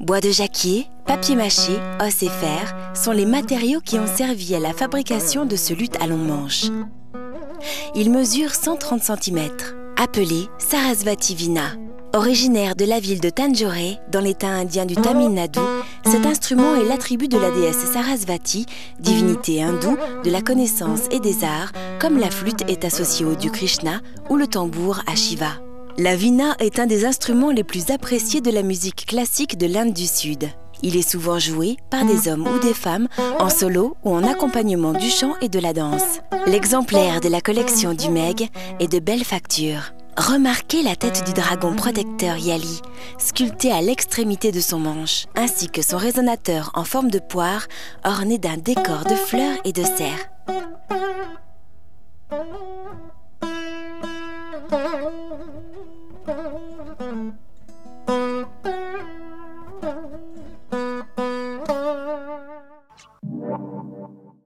Bois de jacquier, papier mâché, os et fer sont les matériaux qui ont servi à la fabrication de ce luth à long manche. Il mesure 130 cm, appelé Sarasvati Vina. Originaire de la ville de Tanjore, dans l'état indien du Tamil Nadu, cet instrument est l'attribut de la déesse Sarasvati, divinité hindoue de la connaissance et des arts, comme la flûte est associée au dieu Krishna ou le tambour à Shiva. La vina est un des instruments les plus appréciés de la musique classique de l'Inde du Sud. Il est souvent joué par des hommes ou des femmes en solo ou en accompagnement du chant et de la danse. L'exemplaire de la collection du Meg est de belle facture. Remarquez la tête du dragon protecteur Yali, sculptée à l'extrémité de son manche, ainsi que son résonateur en forme de poire orné d'un décor de fleurs et de cerfs.